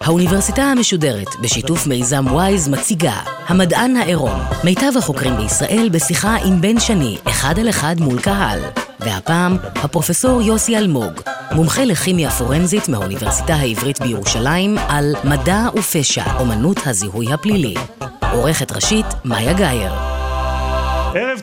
האוניברסיטה המשודרת, בשיתוף מיזם וויז, מציגה המדען העירום. מיטב החוקרים בישראל בשיחה עם בן שני, אחד על אחד מול קהל. והפעם, הפרופסור יוסי אלמוג, מומחה לכימיה פורנזית מהאוניברסיטה העברית בירושלים, על מדע ופשע, אומנות הזיהוי הפלילי. עורכת ראשית, מאיה גאייר.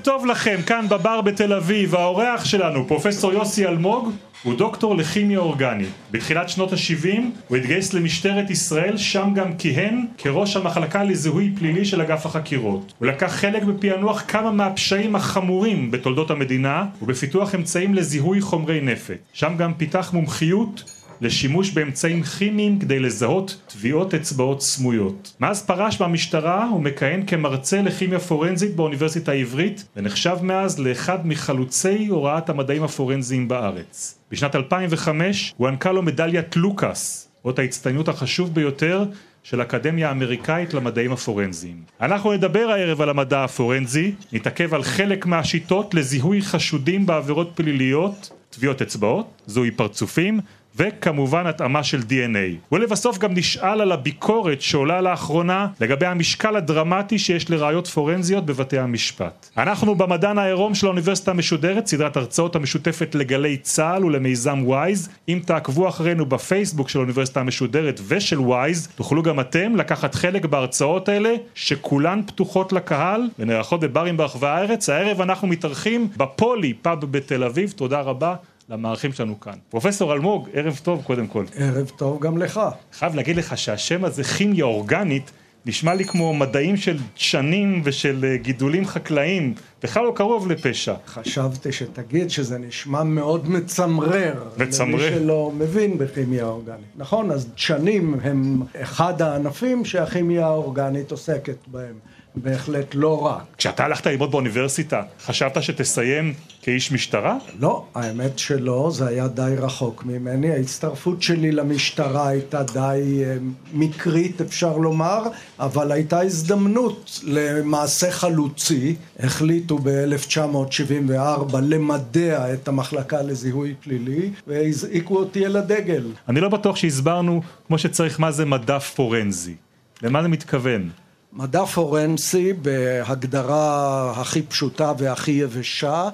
טוב לכם, כאן בבר בתל אביב, האורח שלנו, פרופסור יוסי אלמוג, הוא דוקטור לכימיה אורגנית. בתחילת שנות ה-70 הוא התגייס למשטרת ישראל, שם גם כיהן כראש המחלקה לזיהוי פלילי של אגף החקירות. הוא לקח חלק בפענוח כמה מהפשעים החמורים בתולדות המדינה ובפיתוח אמצעים לזיהוי חומרי נפט. שם גם פיתח מומחיות לשימוש באמצעים כימיים כדי לזהות טביעות אצבעות סמויות. מאז פרש מהמשטרה הוא מכהן כמרצה לכימיה פורנזית באוניברסיטה העברית ונחשב מאז לאחד מחלוצי הוראת המדעים הפורנזיים בארץ. בשנת 2005 הוענקה לו מדליית לוקאס, אות ההצטיינות החשוב ביותר של האקדמיה האמריקאית למדעים הפורנזיים. אנחנו נדבר הערב על המדע הפורנזי, נתעכב על חלק מהשיטות לזיהוי חשודים בעבירות פליליות, טביעות אצבעות, זיהוי פרצופים וכמובן התאמה של DNA. ולבסוף גם נשאל על הביקורת שעולה לאחרונה לגבי המשקל הדרמטי שיש לראיות פורנזיות בבתי המשפט. אנחנו במדען העירום של האוניברסיטה המשודרת, סדרת הרצאות המשותפת לגלי צה"ל ולמיזם וויז. אם תעקבו אחרינו בפייסבוק של האוניברסיטה המשודרת ושל וויז, תוכלו גם אתם לקחת חלק בהרצאות האלה, שכולן פתוחות לקהל ונערכות בברים ברחבי הארץ. הערב אנחנו מתארחים בפולי, פאב בתל אביב. תודה רבה. למארחים שלנו כאן. פרופסור אלמוג, ערב טוב קודם כל. ערב טוב גם לך. חייב להגיד לך שהשם הזה, כימיה אורגנית, נשמע לי כמו מדעים של דשנים ושל אה, גידולים חקלאיים, בכלל לא קרוב לפשע. חשבתי שתגיד שזה נשמע מאוד מצמרר. מצמרר. למי שלא מבין בכימיה אורגנית. נכון, אז דשנים הם אחד הענפים שהכימיה האורגנית עוסקת בהם. בהחלט לא רע. כשאתה הלכת ללמוד באוניברסיטה, חשבת שתסיים כאיש משטרה? לא, האמת שלא, זה היה די רחוק ממני. ההצטרפות שלי למשטרה הייתה די אה, מקרית, אפשר לומר, אבל הייתה הזדמנות למעשה חלוצי. החליטו ב-1974 למדע את המחלקה לזיהוי פלילי, והזעיקו אותי אל הדגל. אני לא בטוח שהסברנו כמו שצריך מה זה מדע פורנזי. למה זה מתכוון? מדע פורנסי בהגדרה הכי פשוטה והכי יבשה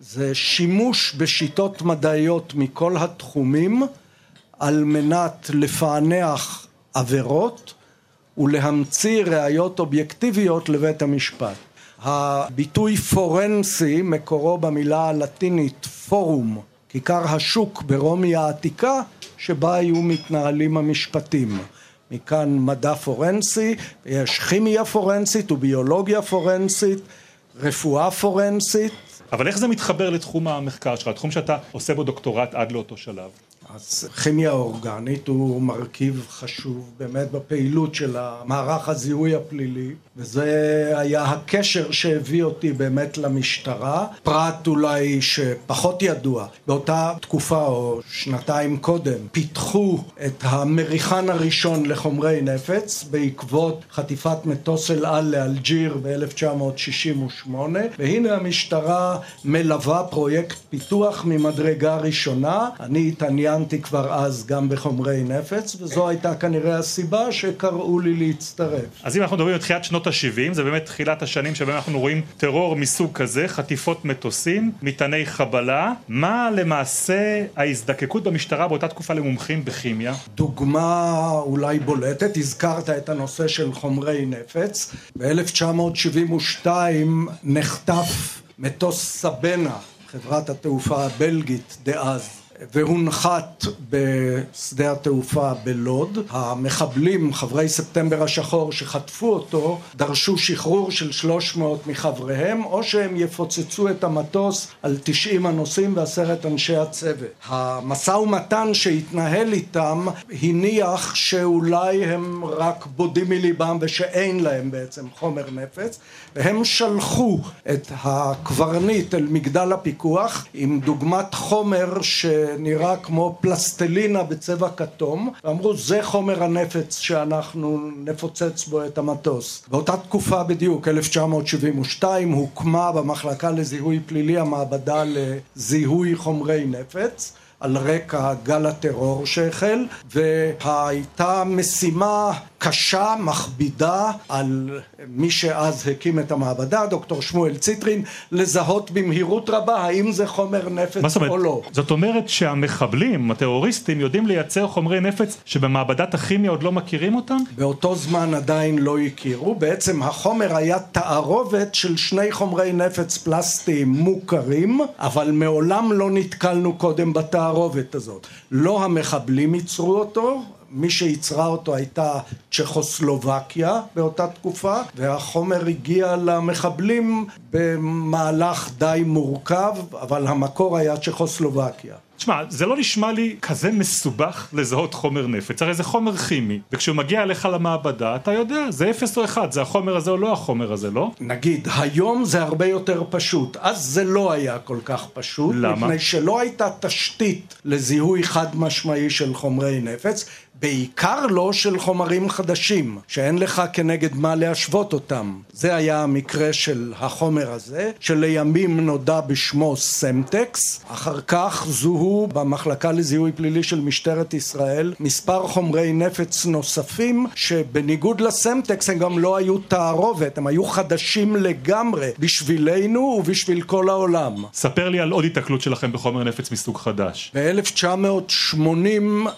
זה שימוש בשיטות מדעיות מכל התחומים על מנת לפענח עבירות ולהמציא ראיות אובייקטיביות לבית המשפט. הביטוי פורנסי מקורו במילה הלטינית פורום, כיכר השוק ברומי העתיקה שבה היו מתנהלים המשפטים. מכאן מדע פורנסי, יש כימיה פורנסית וביולוגיה פורנסית, רפואה פורנסית. אבל איך זה מתחבר לתחום המחקר שלך, התחום שאתה עושה בו דוקטורט עד לאותו שלב? אז כימיה אורגנית הוא מרכיב חשוב באמת בפעילות של המערך הזיהוי הפלילי וזה היה הקשר שהביא אותי באמת למשטרה. פרט אולי שפחות ידוע באותה תקופה או שנתיים קודם פיתחו את המריחן הראשון לחומרי נפץ בעקבות חטיפת מטוס אל על לאלג'יר ב-1968 והנה המשטרה מלווה פרויקט פיתוח ממדרגה ראשונה. אני התעניין עיינתי כבר אז גם בחומרי נפץ, וזו הייתה כנראה הסיבה שקראו לי להצטרף. אז אם אנחנו מדברים על תחילת שנות ה-70, זה באמת תחילת השנים שבהם אנחנו רואים טרור מסוג כזה, חטיפות מטוסים, מטעני חבלה. מה למעשה ההזדקקות במשטרה באותה תקופה למומחים בכימיה? דוגמה אולי בולטת, הזכרת את הנושא של חומרי נפץ. ב-1972 נחטף מטוס סבנה, חברת התעופה הבלגית דאז. והונחת בשדה התעופה בלוד. המחבלים, חברי ספטמבר השחור שחטפו אותו, דרשו שחרור של 300 מחבריהם, או שהם יפוצצו את המטוס על 90 הנוסעים ועשרת אנשי הצוות. המשא ומתן שהתנהל איתם הניח שאולי הם רק בודים מליבם ושאין להם בעצם חומר נפץ, והם שלחו את הקברניט אל מגדל הפיקוח עם דוגמת חומר ש... שנראה כמו פלסטלינה בצבע כתום, ואמרו זה חומר הנפץ שאנחנו נפוצץ בו את המטוס. באותה תקופה בדיוק, 1972, הוקמה במחלקה לזיהוי פלילי המעבדה לזיהוי חומרי נפץ. על רקע גל הטרור שהחל, והייתה משימה קשה, מכבידה, על מי שאז הקים את המעבדה, דוקטור שמואל ציטרין, לזהות במהירות רבה האם זה חומר נפץ או לא. זאת אומרת שהמחבלים, הטרוריסטים, יודעים לייצר חומרי נפץ שבמעבדת הכימיה עוד לא מכירים אותם? באותו זמן עדיין לא הכירו, בעצם החומר היה תערובת של שני חומרי נפץ פלסטיים מוכרים, אבל מעולם לא נתקלנו קודם בתערובת הזאת. לא המחבלים ייצרו אותו, מי שייצרה אותו הייתה צ'כוסלובקיה באותה תקופה והחומר הגיע למחבלים במהלך די מורכב אבל המקור היה צ'כוסלובקיה תשמע, זה לא נשמע לי כזה מסובך לזהות חומר נפץ, הרי זה חומר כימי, וכשהוא מגיע אליך למעבדה, אתה יודע, זה אפס או אחד, זה החומר הזה או לא החומר הזה, לא? נגיד, היום זה הרבה יותר פשוט, אז זה לא היה כל כך פשוט. למה? מפני שלא הייתה תשתית לזיהוי חד משמעי של חומרי נפץ, בעיקר לא של חומרים חדשים, שאין לך כנגד מה להשוות אותם. זה היה המקרה של החומר הזה, שלימים נודע בשמו סמטקס, אחר כך זוהו במחלקה לזיהוי פלילי של משטרת ישראל מספר חומרי נפץ נוספים, שבניגוד לסמטקס הם גם לא היו תערובת, הם היו חדשים לגמרי בשבילנו ובשביל כל העולם. ספר לי על עוד התקלות שלכם בחומר נפץ מסוג חדש. ב-1980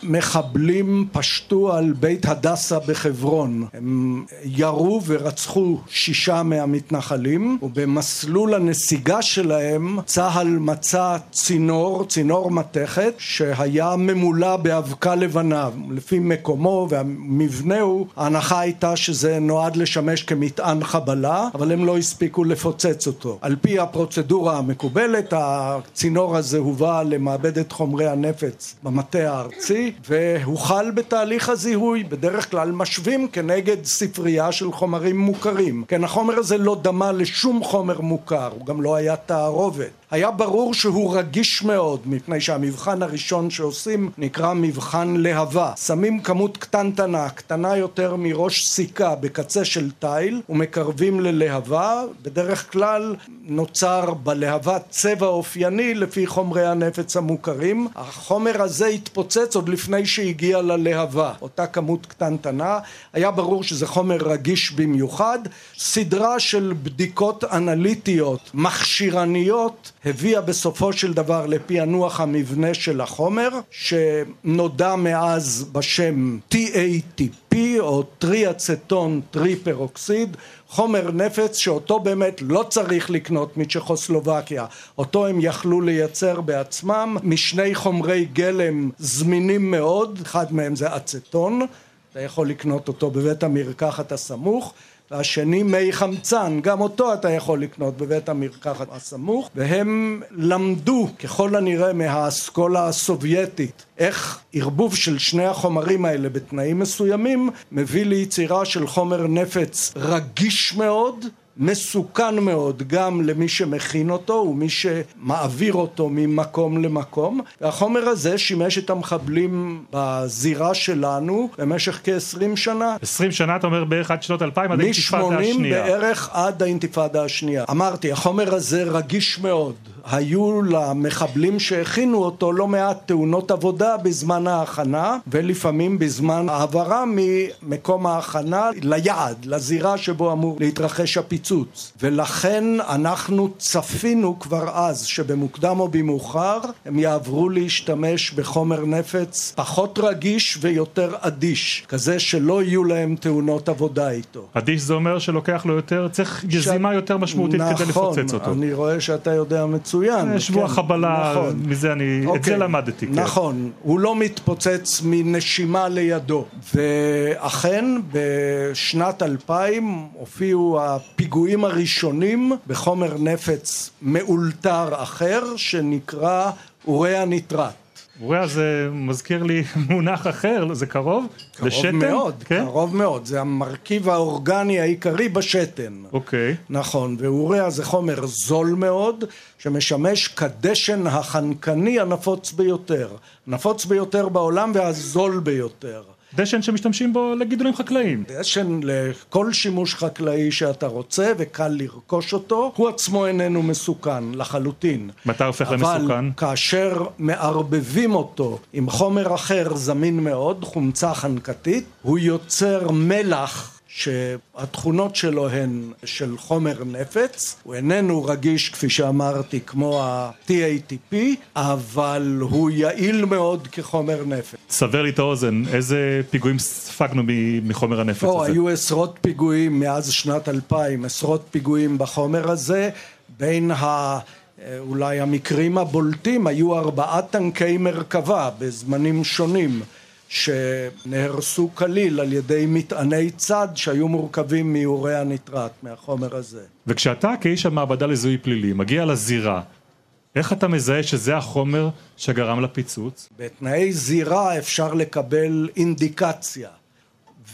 מחבלים פשטו על בית הדסה בחברון. הם ירו ורצחו שישה מהמתנחלים, ובמסלול הנסיגה שלהם צה"ל מצא צינור, צינור מתכת, שהיה ממולא באבקה לבנה. לפי מקומו והמבנהו, ההנחה הייתה שזה נועד לשמש כמטען חבלה, אבל הם לא הספיקו לפוצץ אותו. על פי הפרוצדורה המקובלת, הצינור הזה הובא למעבדת חומרי הנפץ במטה הארצי, והוחל בתהליך הזיהוי, בדרך כלל משווים כנגד ספרייה של חומרים מוכרים. כן, החומר הזה לא דמה לשום חומר מוכר, הוא גם לא היה תערובת. היה ברור שהוא רגיש מאוד, מפני שהמבחן הראשון שעושים נקרא מבחן להבה. שמים כמות קטנטנה, קטנה יותר מראש סיכה בקצה של תיל, ומקרבים ללהבה, בדרך כלל נוצר בלהבה צבע אופייני לפי חומרי הנפץ המוכרים. החומר הזה התפוצץ עוד לפני שהגיע ללהבה, אותה כמות קטנטנה. היה ברור שזה חומר רגיש במיוחד. סדרה של בדיקות אנליטיות, מכשירניות, הביאה בסופו של דבר לפענוח המבנה של החומר שנודע מאז בשם TATP או טריאצטון טריפראוקסיד חומר נפץ שאותו באמת לא צריך לקנות מצ'כוסלובקיה. אותו הם יכלו לייצר בעצמם. משני חומרי גלם זמינים מאוד אחד מהם זה אצטון אתה יכול לקנות אותו בבית המרקחת הסמוך והשני מי חמצן, גם אותו אתה יכול לקנות בבית המרקחת הסמוך, והם למדו ככל הנראה מהאסכולה הסובייטית איך ערבוב של שני החומרים האלה בתנאים מסוימים מביא ליצירה של חומר נפץ רגיש מאוד מסוכן מאוד גם למי שמכין אותו ומי שמעביר אותו ממקום למקום והחומר הזה שימש את המחבלים בזירה שלנו במשך כעשרים שנה. עשרים שנה אתה אומר בערך עד שנות אלפיים עד האינתיפאדה השנייה. משמונים בערך עד האינתיפאדה השנייה. אמרתי החומר הזה רגיש מאוד היו למחבלים שהכינו אותו לא מעט תאונות עבודה בזמן ההכנה ולפעמים בזמן העברה ממקום ההכנה ליעד, לזירה שבו אמור להתרחש הפיצוץ ולכן אנחנו צפינו כבר אז שבמוקדם או במאוחר הם יעברו להשתמש בחומר נפץ פחות רגיש ויותר אדיש כזה שלא יהיו להם תאונות עבודה איתו. אדיש זה אומר שלוקח לו יותר, צריך יזימה ש... יותר משמעותית נכון, כדי לפוצץ אותו. נכון, אני רואה שאתה יודע מצוין מצוין. אה, שבוע כן, חבלה, נכון. מזה אני, אוקיי. את זה למדתי. כן. נכון, הוא לא מתפוצץ מנשימה לידו. ואכן בשנת 2000 הופיעו הפיגועים הראשונים בחומר נפץ מאולתר אחר שנקרא אוריאה ניטרט. אוריה זה מזכיר לי מונח אחר, זה קרוב? קרוב לשתן? מאוד, כן? קרוב מאוד, זה המרכיב האורגני העיקרי בשתן. אוקיי. נכון, ואוריה זה חומר זול מאוד, שמשמש כדשן החנקני הנפוץ ביותר. נפוץ ביותר בעולם והזול ביותר. דשן שמשתמשים בו לגידולים חקלאיים. דשן לכל שימוש חקלאי שאתה רוצה וקל לרכוש אותו, הוא עצמו איננו מסוכן לחלוטין. מתי הופך למסוכן? אבל כאשר מערבבים אותו עם חומר אחר זמין מאוד, חומצה חנקתית, הוא יוצר מלח שהתכונות שלו הן של חומר נפץ, הוא איננו רגיש כפי שאמרתי כמו ה-TATP, אבל הוא יעיל מאוד כחומר נפץ. סבר לי את האוזן, איזה פיגועים ספגנו מחומר הנפץ פה, הזה? היו עשרות פיגועים מאז שנת 2000, עשרות פיגועים בחומר הזה, בין ה... אולי המקרים הבולטים היו ארבעה טנקי מרכבה בזמנים שונים שנהרסו כליל על ידי מטעני צד שהיו מורכבים מאורי הניטרט, מהחומר הזה. וכשאתה כאיש המעבדה לזיהוי פלילי מגיע לזירה, איך אתה מזהה שזה החומר שגרם לפיצוץ? בתנאי זירה אפשר לקבל אינדיקציה.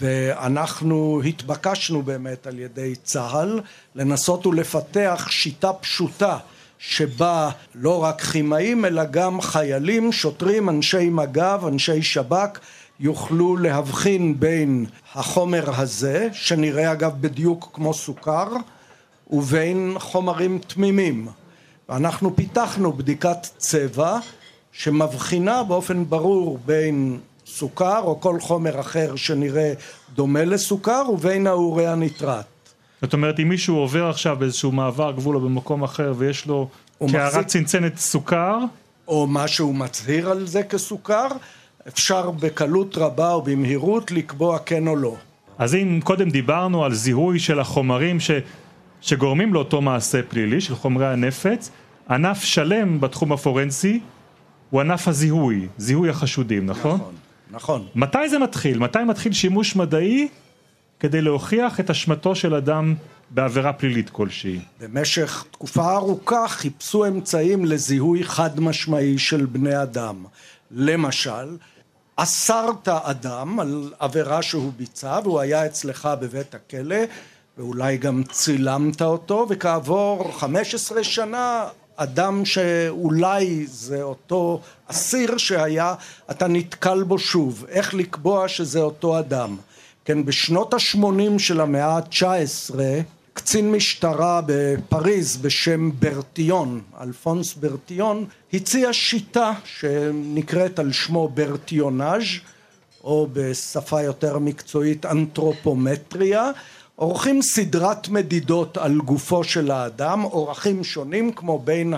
ואנחנו התבקשנו באמת על ידי צה"ל לנסות ולפתח שיטה פשוטה שבה לא רק כימאים אלא גם חיילים, שוטרים, אנשי מג"ב, אנשי שב"כ יוכלו להבחין בין החומר הזה, שנראה אגב בדיוק כמו סוכר, ובין חומרים תמימים. ואנחנו פיתחנו בדיקת צבע שמבחינה באופן ברור בין סוכר או כל חומר אחר שנראה דומה לסוכר ובין האורי הניטרט. זאת אומרת אם מישהו עובר עכשיו באיזשהו מעבר גבול או במקום אחר ויש לו קערת מחזיק... צנצנת סוכר או מה שהוא מצהיר על זה כסוכר אפשר בקלות רבה או במהירות לקבוע כן או לא. אז אם קודם דיברנו על זיהוי של החומרים ש... שגורמים לאותו מעשה פלילי של חומרי הנפץ ענף שלם בתחום הפורנסי הוא ענף הזיהוי, זיהוי החשודים, נכון? נכון, נכון. מתי זה מתחיל? מתי מתחיל שימוש מדעי כדי להוכיח את אשמתו של אדם בעבירה פלילית כלשהי. במשך תקופה ארוכה חיפשו אמצעים לזיהוי חד משמעי של בני אדם. למשל, אסרת אדם על עבירה שהוא ביצע והוא היה אצלך בבית הכלא ואולי גם צילמת אותו וכעבור 15 שנה אדם שאולי זה אותו אסיר שהיה, אתה נתקל בו שוב. איך לקבוע שזה אותו אדם? כן, בשנות ה-80 של המאה ה-19 קצין משטרה בפריז בשם ברטיון, אלפונס ברטיון, הציע שיטה שנקראת על שמו ברטיונאז' או בשפה יותר מקצועית אנתרופומטריה עורכים סדרת מדידות על גופו של האדם, אורכים שונים כמו בין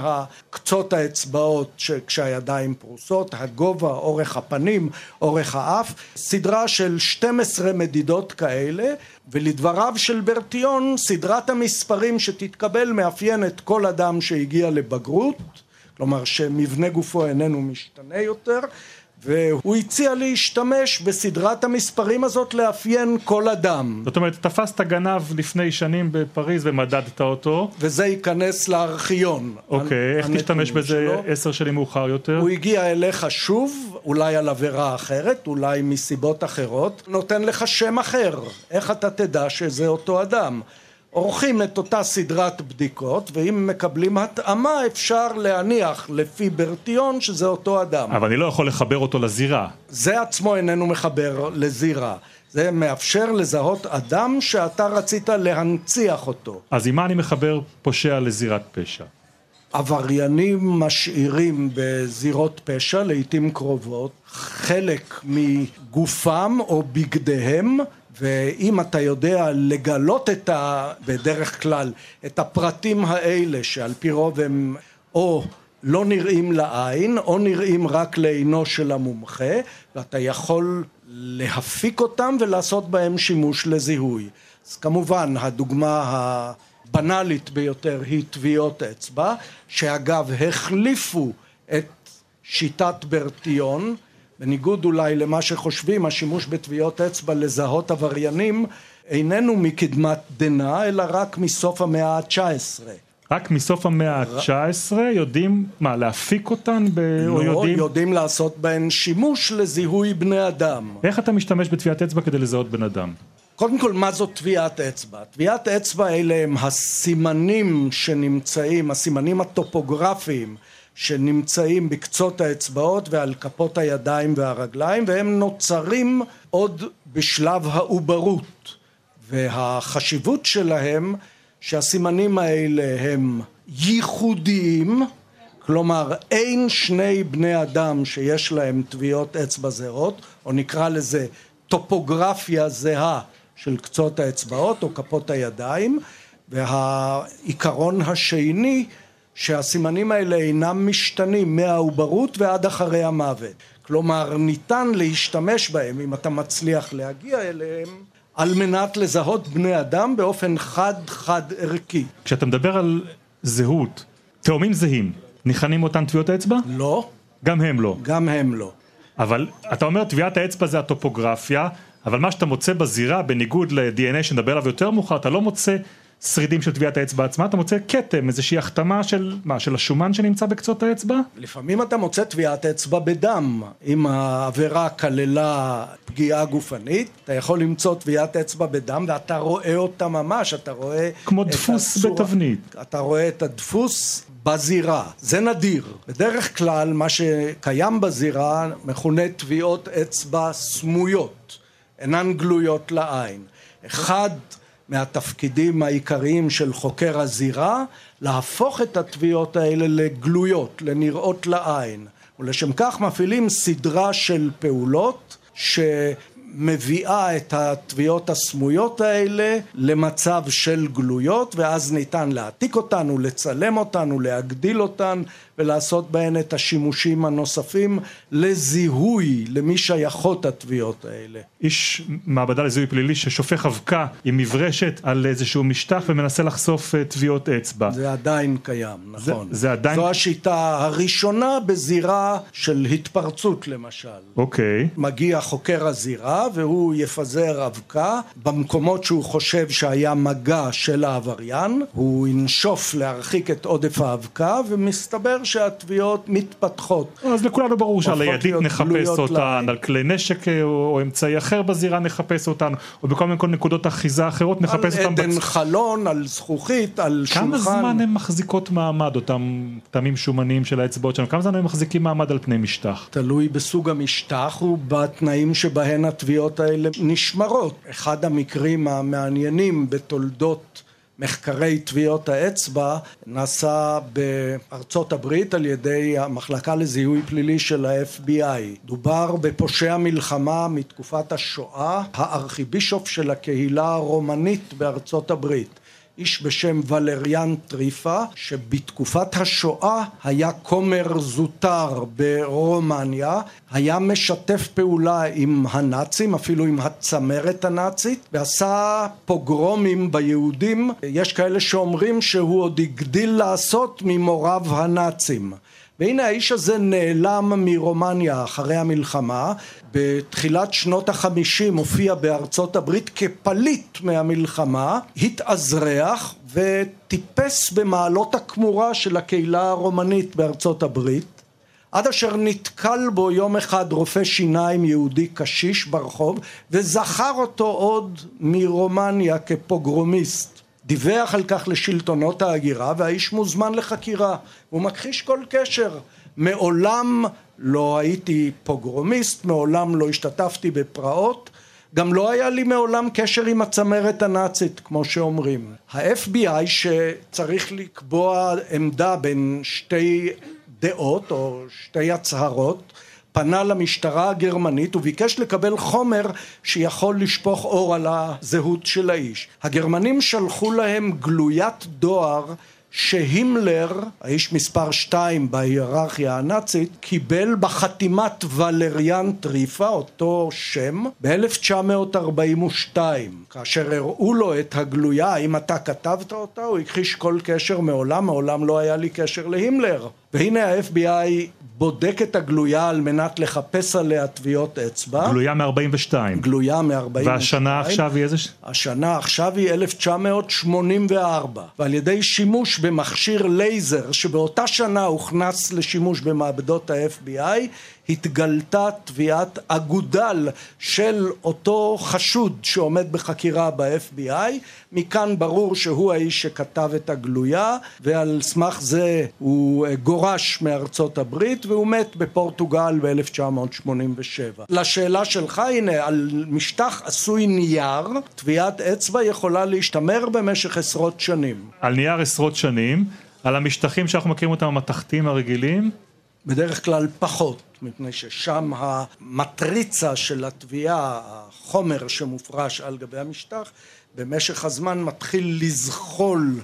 קצות האצבעות כשהידיים פרוסות, הגובה, אורך הפנים, אורך האף, סדרה של 12 מדידות כאלה ולדבריו של ברטיון סדרת המספרים שתתקבל מאפיינת כל אדם שהגיע לבגרות כלומר שמבנה גופו איננו משתנה יותר והוא הציע להשתמש בסדרת המספרים הזאת לאפיין כל אדם. זאת אומרת, תפסת גנב לפני שנים בפריז ומדדת אותו. וזה ייכנס לארכיון. אוקיי, איך תשתמש בזה עשר שנים מאוחר יותר? הוא הגיע אליך שוב, אולי על עבירה אחרת, אולי מסיבות אחרות, נותן לך שם אחר. איך אתה תדע שזה אותו אדם? עורכים את אותה סדרת בדיקות ואם מקבלים התאמה אפשר להניח לפי ברטיון שזה אותו אדם. אבל אני לא יכול לחבר אותו לזירה. זה עצמו איננו מחבר לזירה. זה מאפשר לזהות אדם שאתה רצית להנציח אותו. אז עם מה אני מחבר פושע לזירת פשע? עבריינים משאירים בזירות פשע לעיתים קרובות חלק מגופם או בגדיהם ואם אתה יודע לגלות את ה... בדרך כלל את הפרטים האלה שעל פי רוב הם או לא נראים לעין או נראים רק לעינו של המומחה ואתה יכול להפיק אותם ולעשות בהם שימוש לזיהוי. אז כמובן הדוגמה הבנאלית ביותר היא טביעות אצבע שאגב החליפו את שיטת ברטיון בניגוד אולי למה שחושבים, השימוש בטביעות אצבע לזהות עבריינים איננו מקדמת דנא, אלא רק מסוף המאה ה-19. רק מסוף המאה ה-19 יודעים, מה, להפיק אותן? ב... לא, או יודעים... יודעים לעשות בהן שימוש לזיהוי בני אדם. איך אתה משתמש בטביעת אצבע כדי לזהות בן אדם? קודם כל, מה זאת טביעת אצבע? טביעת אצבע אלה הם הסימנים שנמצאים, הסימנים הטופוגרפיים שנמצאים בקצות האצבעות ועל כפות הידיים והרגליים, והם נוצרים עוד בשלב העוברות. והחשיבות שלהם שהסימנים האלה הם ייחודיים, כלומר אין שני בני אדם שיש להם טביעות אצבע זהות, או נקרא לזה טופוגרפיה זהה של קצות האצבעות או כפות הידיים, והעיקרון השני שהסימנים האלה אינם משתנים מהעוברות ועד אחרי המוות. כלומר ניתן להשתמש בהם אם אתה מצליח להגיע אליהם על מנת לזהות בני אדם באופן חד חד ערכי. כשאתה מדבר על זהות, תאומים זהים, ניחנים אותן טביעות האצבע? לא. גם הם לא. גם הם לא. אבל אתה אומר טביעת האצבע זה הטופוגרפיה, אבל מה שאתה מוצא בזירה, בניגוד ל-DNA שנדבר עליו יותר מאוחר, אתה לא מוצא שרידים של טביעת האצבע עצמה, אתה מוצא כתם, איזושהי החתמה של, מה, של השומן שנמצא בקצות האצבע? לפעמים אתה מוצא טביעת אצבע בדם, אם העבירה כללה פגיעה גופנית, אתה יכול למצוא טביעת אצבע בדם ואתה רואה אותה ממש, אתה רואה... כמו דפוס הצורה, בתבנית. אתה רואה את הדפוס בזירה, זה נדיר. בדרך כלל מה שקיים בזירה מכונה טביעות אצבע סמויות, אינן גלויות לעין. אחד מהתפקידים העיקריים של חוקר הזירה, להפוך את התביעות האלה לגלויות, לנראות לעין. ולשם כך מפעילים סדרה של פעולות ש... מביאה את התביעות הסמויות האלה למצב של גלויות ואז ניתן להעתיק אותן ולצלם אותן ולהגדיל אותן ולעשות בהן את השימושים הנוספים לזיהוי למי שייכות התביעות האלה. איש מעבדה לזיהוי פלילי ששופך אבקה עם מברשת על איזשהו משטח ומנסה לחשוף אה, תביעות אצבע. זה עדיין קיים, נכון. זה, זה עדיין... זו השיטה הראשונה בזירה של התפרצות למשל. אוקיי. מגיע חוקר הזירה והוא יפזר אבקה במקומות שהוא חושב שהיה מגע של העבריין, הוא ינשוף להרחיק את עודף האבקה ומסתבר שהתביעות מתפתחות. אז לכולנו ברור שעל הידית נחפש אותן, על כלי נשק אה, או אמצעי אחר בזירה נחפש אותן, או בכל מיני נקודות אחיזה אחרות נחפש אותן. על עדן. חלון, על זכוכית, על כמה שולחן. כמה זמן הן מחזיקות מעמד, אותם כתמים שומניים של האצבעות שלנו? כמה זמן הם מחזיקים מעמד על פני משטח? תלוי בסוג המשטח ובתנאים שבהן התביעות האלה נשמרות. אחד המקרים המעניינים בתולדות מחקרי טביעות האצבע נעשה בארצות הברית על ידי המחלקה לזיהוי פלילי של ה-FBI. דובר בפושע מלחמה מתקופת השואה, הארכיבישוף של הקהילה הרומנית בארצות הברית. איש בשם ולריאן טריפה שבתקופת השואה היה כומר זוטר ברומניה היה משתף פעולה עם הנאצים אפילו עם הצמרת הנאצית ועשה פוגרומים ביהודים. יש כאלה שאומרים שהוא עוד הגדיל לעשות ממוריו הנאצים והנה האיש הזה נעלם מרומניה אחרי המלחמה. בתחילת שנות החמישים הופיע בארצות הברית כפליט מהמלחמה התאזרח וטיפס במעלות הכמורה של הקהילה הרומנית בארצות הברית. עד אשר נתקל בו יום אחד רופא שיניים יהודי קשיש ברחוב וזכר אותו עוד מרומניה כפוגרומיסט דיווח על כך לשלטונות ההגירה והאיש מוזמן לחקירה. הוא מכחיש כל קשר. מעולם לא הייתי פוגרומיסט מעולם לא השתתפתי בפרעות. גם לא היה לי מעולם קשר עם הצמרת הנאצית כמו שאומרים. ה-FBI שצריך לקבוע עמדה בין שתי דעות או שתי הצהרות פנה למשטרה הגרמנית וביקש לקבל חומר שיכול לשפוך אור על הזהות של האיש. הגרמנים שלחו להם גלוית דואר שהימלר, האיש מספר שתיים בהיררכיה הנאצית, קיבל בחתימת ולריאן טריפה, אותו שם, ב-1942. כאשר הראו לו את הגלויה, האם אתה כתבת אותה, הוא הכחיש כל קשר מעולם, מעולם לא היה לי קשר להימלר. והנה ה-FBI בודק את הגלויה על מנת לחפש עליה טביעות אצבע. גלויה מ-42. גלויה מ-42. והשנה עכשיו היא איזה? השנה עכשיו היא 1984, ועל ידי שימוש במכשיר לייזר שבאותה שנה הוכנס לשימוש במעבדות ה-FBI, התגלתה תביעת אגודל של אותו חשוד שעומד בחקירה ב-FBI, מכאן ברור שהוא האיש שכתב את הגלויה, ועל סמך זה הוא גורש מארצות הברית והוא מת בפורטוגל ב-1987. לשאלה שלך הנה, על משטח עשוי נייר, טביעת אצבע יכולה להשתמר במשך עשרות שנים. על נייר עשרות שנים, על המשטחים שאנחנו מכירים אותם, המתכתים הרגילים? בדרך כלל פחות, מפני ששם המטריצה של התביעה, החומר שמופרש על גבי המשטח, במשך הזמן מתחיל לזחול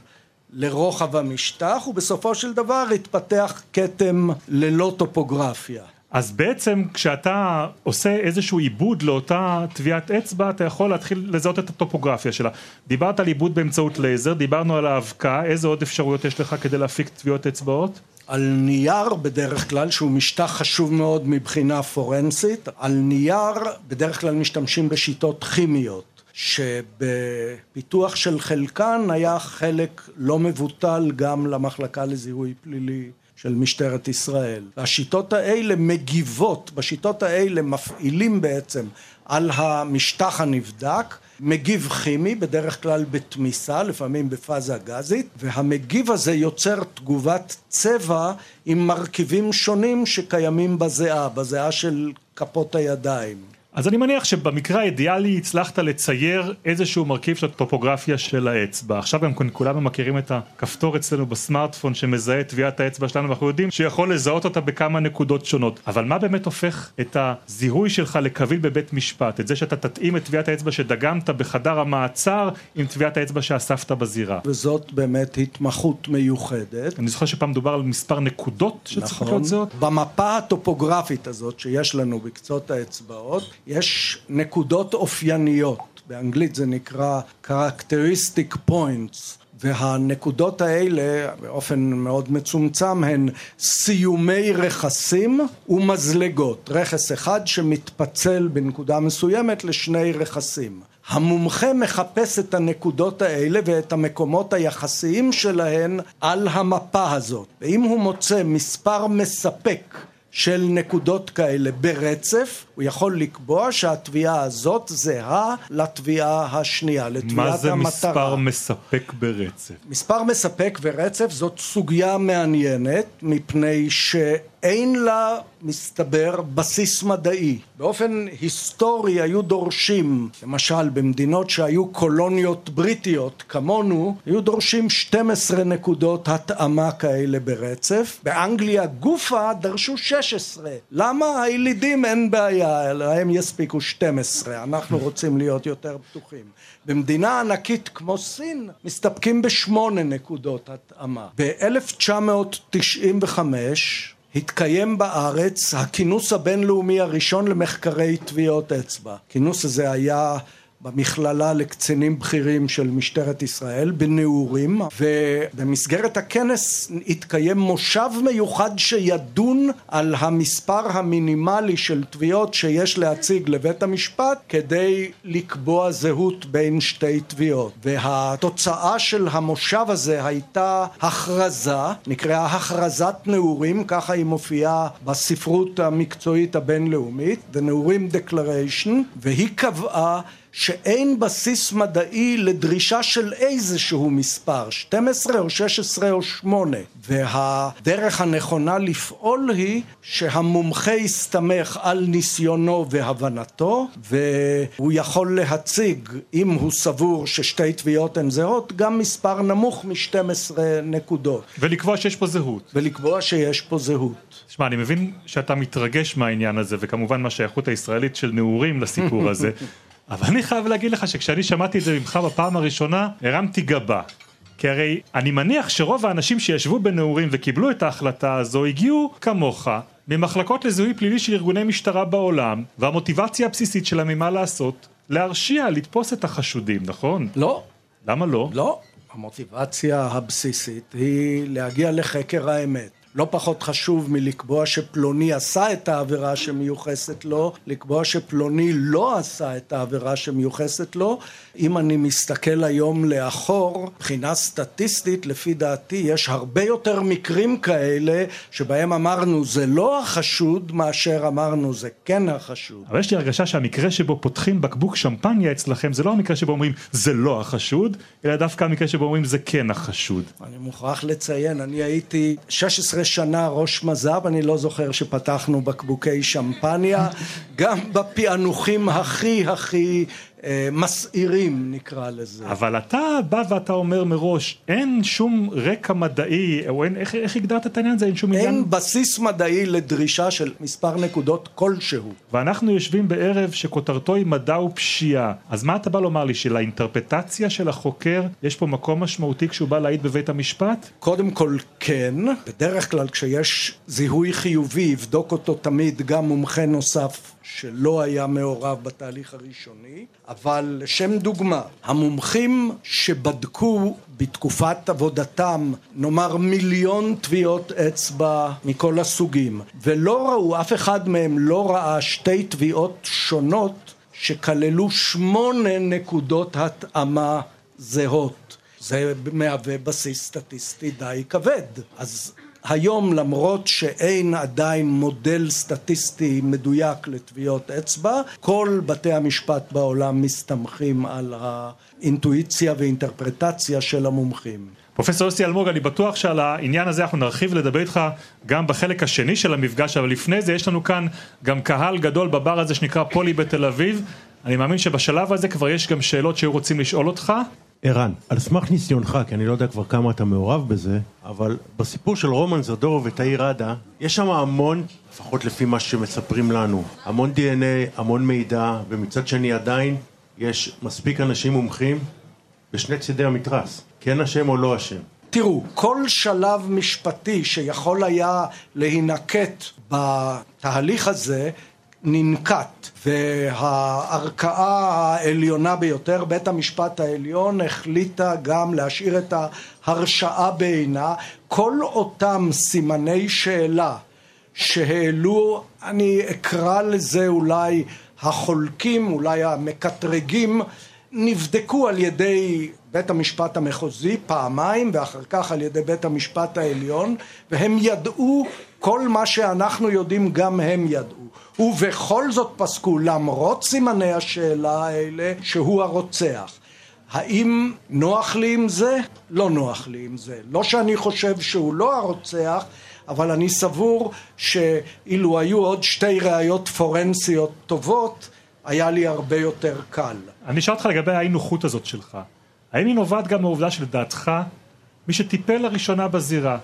לרוחב המשטח, ובסופו של דבר התפתח כתם ללא טופוגרפיה. אז בעצם כשאתה עושה איזשהו עיבוד לאותה טביעת אצבע אתה יכול להתחיל לזהות את הטופוגרפיה שלה. דיברת על עיבוד באמצעות לייזר, דיברנו על האבקה, איזה עוד אפשרויות יש לך כדי להפיק טביעות אצבעות? על נייר בדרך כלל, שהוא משטח חשוב מאוד מבחינה פורנסית, על נייר בדרך כלל משתמשים בשיטות כימיות. שבפיתוח של חלקן היה חלק לא מבוטל גם למחלקה לזיהוי פלילי של משטרת ישראל. והשיטות האלה מגיבות, בשיטות האלה מפעילים בעצם על המשטח הנבדק מגיב כימי, בדרך כלל בתמיסה, לפעמים בפאזה גזית, והמגיב הזה יוצר תגובת צבע עם מרכיבים שונים שקיימים בזיעה, בזיעה של כפות הידיים. אז אני מניח שבמקרה האידיאלי הצלחת לצייר איזשהו מרכיב של הטופוגרפיה של האצבע. עכשיו גם כולנו מכירים את הכפתור אצלנו בסמארטפון שמזהה את טביעת האצבע שלנו ואנחנו יודעים שיכול לזהות אותה בכמה נקודות שונות. אבל מה באמת הופך את הזיהוי שלך לקביל בבית משפט? את זה שאתה תתאים את טביעת האצבע שדגמת בחדר המעצר עם טביעת האצבע שאספת בזירה. וזאת באמת התמחות מיוחדת. אני זוכר שפעם דובר על מספר נקודות שצריכות נכון. להיות זהות. במפה הטופוגרפית הזאת שיש לנו בקצות האצבעות יש נקודות אופייניות, באנגלית זה נקרא characteristic points, והנקודות האלה באופן מאוד מצומצם הן סיומי רכסים ומזלגות, רכס אחד שמתפצל בנקודה מסוימת לשני רכסים. המומחה מחפש את הנקודות האלה ואת המקומות היחסיים שלהן על המפה הזאת, ואם הוא מוצא מספר מספק של נקודות כאלה ברצף, הוא יכול לקבוע שהתביעה הזאת זהה לתביעה השנייה, לתביעת המטרה. מה זה מספר מספק ברצף? מספר מספק ברצף זאת סוגיה מעניינת, מפני שאין לה, מסתבר, בסיס מדעי. באופן היסטורי היו דורשים, למשל במדינות שהיו קולוניות בריטיות כמונו, היו דורשים 12 נקודות התאמה כאלה ברצף. באנגליה גופה דרשו 16. למה? הילידים אין בעיה, להם יספיקו 12, אנחנו רוצים להיות יותר פתוחים. במדינה ענקית כמו סין מסתפקים בשמונה נקודות התאמה. ב-1995 התקיים בארץ הכינוס הבינלאומי הראשון למחקרי טביעות אצבע. הכינוס הזה היה במכללה לקצינים בכירים של משטרת ישראל בנעורים ובמסגרת הכנס התקיים מושב מיוחד שידון על המספר המינימלי של תביעות שיש להציג לבית המשפט כדי לקבוע זהות בין שתי תביעות. והתוצאה של המושב הזה הייתה הכרזה נקראה הכרזת נעורים ככה היא מופיעה בספרות המקצועית הבינלאומית The נעורים Declaration והיא קבעה שאין בסיס מדעי לדרישה של איזשהו מספר, 12 או 16 או 8 והדרך הנכונה לפעול היא שהמומחה יסתמך על ניסיונו והבנתו והוא יכול להציג אם הוא סבור ששתי תביעות הן זהות גם מספר נמוך מ-12 נקודות. ולקבוע שיש פה זהות. ולקבוע שיש פה זהות. שמע אני מבין שאתה מתרגש מהעניין הזה וכמובן מהשייכות הישראלית של נעורים לסיפור הזה אבל אני חייב להגיד לך שכשאני שמעתי את זה ממך בפעם הראשונה, הרמתי גבה. כי הרי אני מניח שרוב האנשים שישבו בנעורים וקיבלו את ההחלטה הזו הגיעו כמוך ממחלקות לזיהוי פלילי של ארגוני משטרה בעולם והמוטיבציה הבסיסית שלהם היא מה לעשות? להרשיע, לתפוס את החשודים, נכון? לא. למה לא? לא. המוטיבציה הבסיסית היא להגיע לחקר האמת. לא פחות חשוב מלקבוע שפלוני עשה את העבירה שמיוחסת לו, לקבוע שפלוני לא עשה את העבירה שמיוחסת לו. אם אני מסתכל היום לאחור, מבחינה סטטיסטית, לפי דעתי, יש הרבה יותר מקרים כאלה שבהם אמרנו זה לא החשוד, מאשר אמרנו זה כן החשוד. אבל יש לי הרגשה שהמקרה שבו פותחים בקבוק שמפניה אצלכם זה לא המקרה שבו אומרים זה לא החשוד, אלא דווקא המקרה שבו אומרים זה כן החשוד. אני מוכרח לציין, אני הייתי 16 שנה ראש מז"פ, אני לא זוכר שפתחנו בקבוקי שמפניה, גם בפענוחים הכי הכי מסעירים נקרא לזה. אבל אתה בא ואתה אומר מראש, אין שום רקע מדעי, או אין, איך, איך הגדרת את העניין הזה? אין שום אין עניין... אין בסיס מדעי לדרישה של מספר נקודות כלשהו. ואנחנו יושבים בערב שכותרתו היא מדע ופשיעה. אז מה אתה בא לומר לי, שלאינטרפטציה של החוקר יש פה מקום משמעותי כשהוא בא להעיד בבית המשפט? קודם כל כן, בדרך כלל כשיש זיהוי חיובי יבדוק אותו תמיד גם מומחה נוסף שלא היה מעורב בתהליך הראשוני, אבל לשם דוגמה, המומחים שבדקו בתקופת עבודתם, נאמר מיליון טביעות אצבע מכל הסוגים, ולא ראו, אף אחד מהם לא ראה שתי טביעות שונות שכללו שמונה נקודות התאמה זהות. זה מהווה בסיס סטטיסטי די כבד. אז היום למרות שאין עדיין מודל סטטיסטי מדויק לטביעות אצבע, כל בתי המשפט בעולם מסתמכים על האינטואיציה ואינטרפרטציה של המומחים. פרופסור יוסי אלמוג, אני בטוח שעל העניין הזה אנחנו נרחיב ולדבר איתך גם בחלק השני של המפגש, אבל לפני זה יש לנו כאן גם קהל גדול בבר הזה שנקרא פולי בתל אביב. אני מאמין שבשלב הזה כבר יש גם שאלות שהיו רוצים לשאול אותך. ערן, על סמך ניסיונך, כי אני לא יודע כבר כמה אתה מעורב בזה, אבל בסיפור של רומן זדורוב ותאיר ראדה, יש שם המון, לפחות לפי מה שמספרים לנו, המון דנ"א, המון מידע, ומצד שני עדיין יש מספיק אנשים מומחים בשני צידי המתרס, כן אשם או לא אשם. תראו, כל שלב משפטי שיכול היה להינקט בתהליך הזה ננקט והערכאה העליונה ביותר, בית המשפט העליון, החליטה גם להשאיר את ההרשעה בעינה. כל אותם סימני שאלה שהעלו, אני אקרא לזה אולי החולקים, אולי המקטרגים, נבדקו על ידי בית המשפט המחוזי פעמיים ואחר כך על ידי בית המשפט העליון והם ידעו כל מה שאנחנו יודעים גם הם ידעו ובכל זאת פסקו למרות סימני השאלה האלה שהוא הרוצח האם נוח לי עם זה? לא נוח לי עם זה. לא שאני חושב שהוא לא הרוצח, אבל אני סבור שאילו היו עוד שתי ראיות פורנסיות טובות, היה לי הרבה יותר קל. אני אשאל אותך לגבי האי נוחות הזאת שלך. האם היא נובעת גם מהעובדה שלדעתך מי שטיפל לראשונה בזירה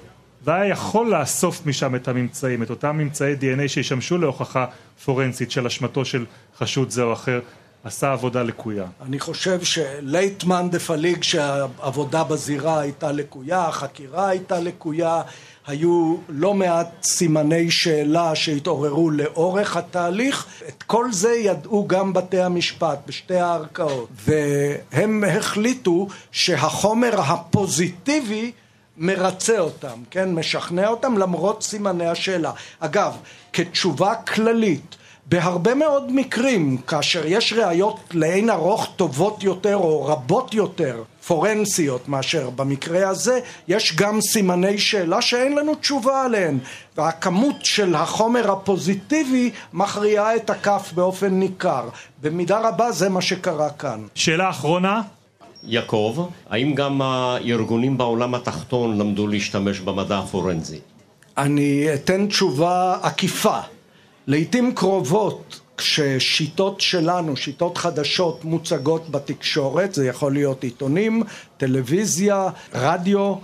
והיה יכול לאסוף משם את הממצאים, את אותם ממצאי דנ"א שישמשו להוכחה פורנסית של אשמתו של חשוד זה או אחר, עשה עבודה לקויה. אני חושב שלייטמן דה פליג שהעבודה בזירה הייתה לקויה, החקירה הייתה לקויה, היו לא מעט סימני שאלה שהתעוררו לאורך התהליך, את כל זה ידעו גם בתי המשפט בשתי הערכאות, והם החליטו שהחומר הפוזיטיבי מרצה אותם, כן, משכנע אותם למרות סימני השאלה. אגב, כתשובה כללית, בהרבה מאוד מקרים, כאשר יש ראיות לאין ארוך טובות יותר או רבות יותר, פורנסיות מאשר במקרה הזה, יש גם סימני שאלה שאין לנו תשובה עליהן, והכמות של החומר הפוזיטיבי מכריעה את הכף באופן ניכר. במידה רבה זה מה שקרה כאן. שאלה אחרונה? יעקב, האם גם הארגונים בעולם התחתון למדו להשתמש במדע הפורנזי? אני אתן תשובה עקיפה. לעיתים קרובות כששיטות שלנו, שיטות חדשות מוצגות בתקשורת, זה יכול להיות עיתונים, טלוויזיה, רדיו,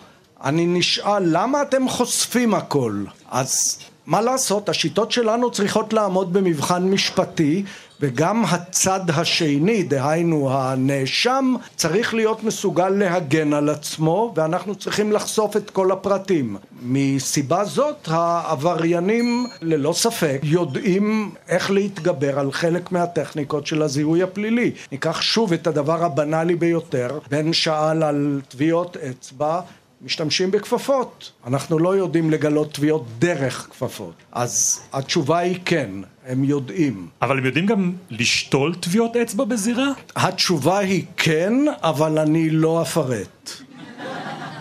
אני נשאל למה אתם חושפים הכל? אז מה לעשות, השיטות שלנו צריכות לעמוד במבחן משפטי וגם הצד השני, דהיינו הנאשם, צריך להיות מסוגל להגן על עצמו ואנחנו צריכים לחשוף את כל הפרטים. מסיבה זאת העבריינים ללא ספק יודעים איך להתגבר על חלק מהטכניקות של הזיהוי הפלילי. ניקח שוב את הדבר הבנאלי ביותר, בן שאל על טביעות אצבע משתמשים בכפפות. אנחנו לא יודעים לגלות טביעות דרך כפפות. אז התשובה היא כן, הם יודעים. אבל הם יודעים גם לשתול טביעות אצבע בזירה? התשובה היא כן, אבל אני לא אפרט.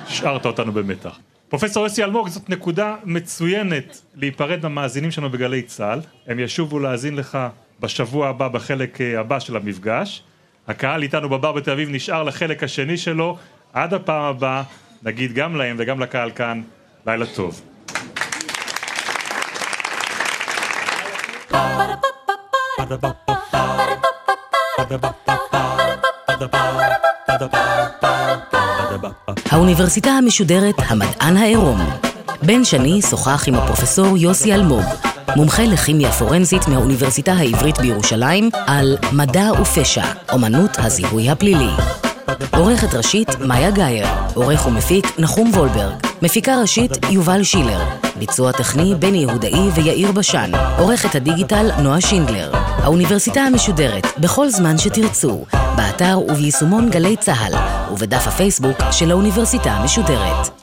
השארת אותנו במתח. פרופסור יוסי אלמוג, זאת נקודה מצוינת להיפרד מהמאזינים שלנו בגלי צה"ל. הם ישובו להאזין לך בשבוע הבא בחלק אה, הבא של המפגש. הקהל איתנו בבר בתל אביב נשאר לחלק השני שלו. עד הפעם הבאה נגיד גם להם וגם לקהל כאן לילה טוב. האוניברסיטה המשודרת המדען העירום. בן שני שוחח עם הפרופסור יוסי אלמוג, מומחה לכימיה פורנזית מהאוניברסיטה העברית בירושלים, על מדע ופשע, אומנות הזיהוי הפלילי. עורכת ראשית, מאיה גאייר. עורך ומפיק, נחום וולברג. מפיקה ראשית, יובל שילר. ביצוע טכני, בני יהודאי ויאיר בשן. עורכת הדיגיטל, נועה שינדלר. האוניברסיטה המשודרת, בכל זמן שתרצו, באתר וביישומון גלי צה"ל, ובדף הפייסבוק של האוניברסיטה המשודרת.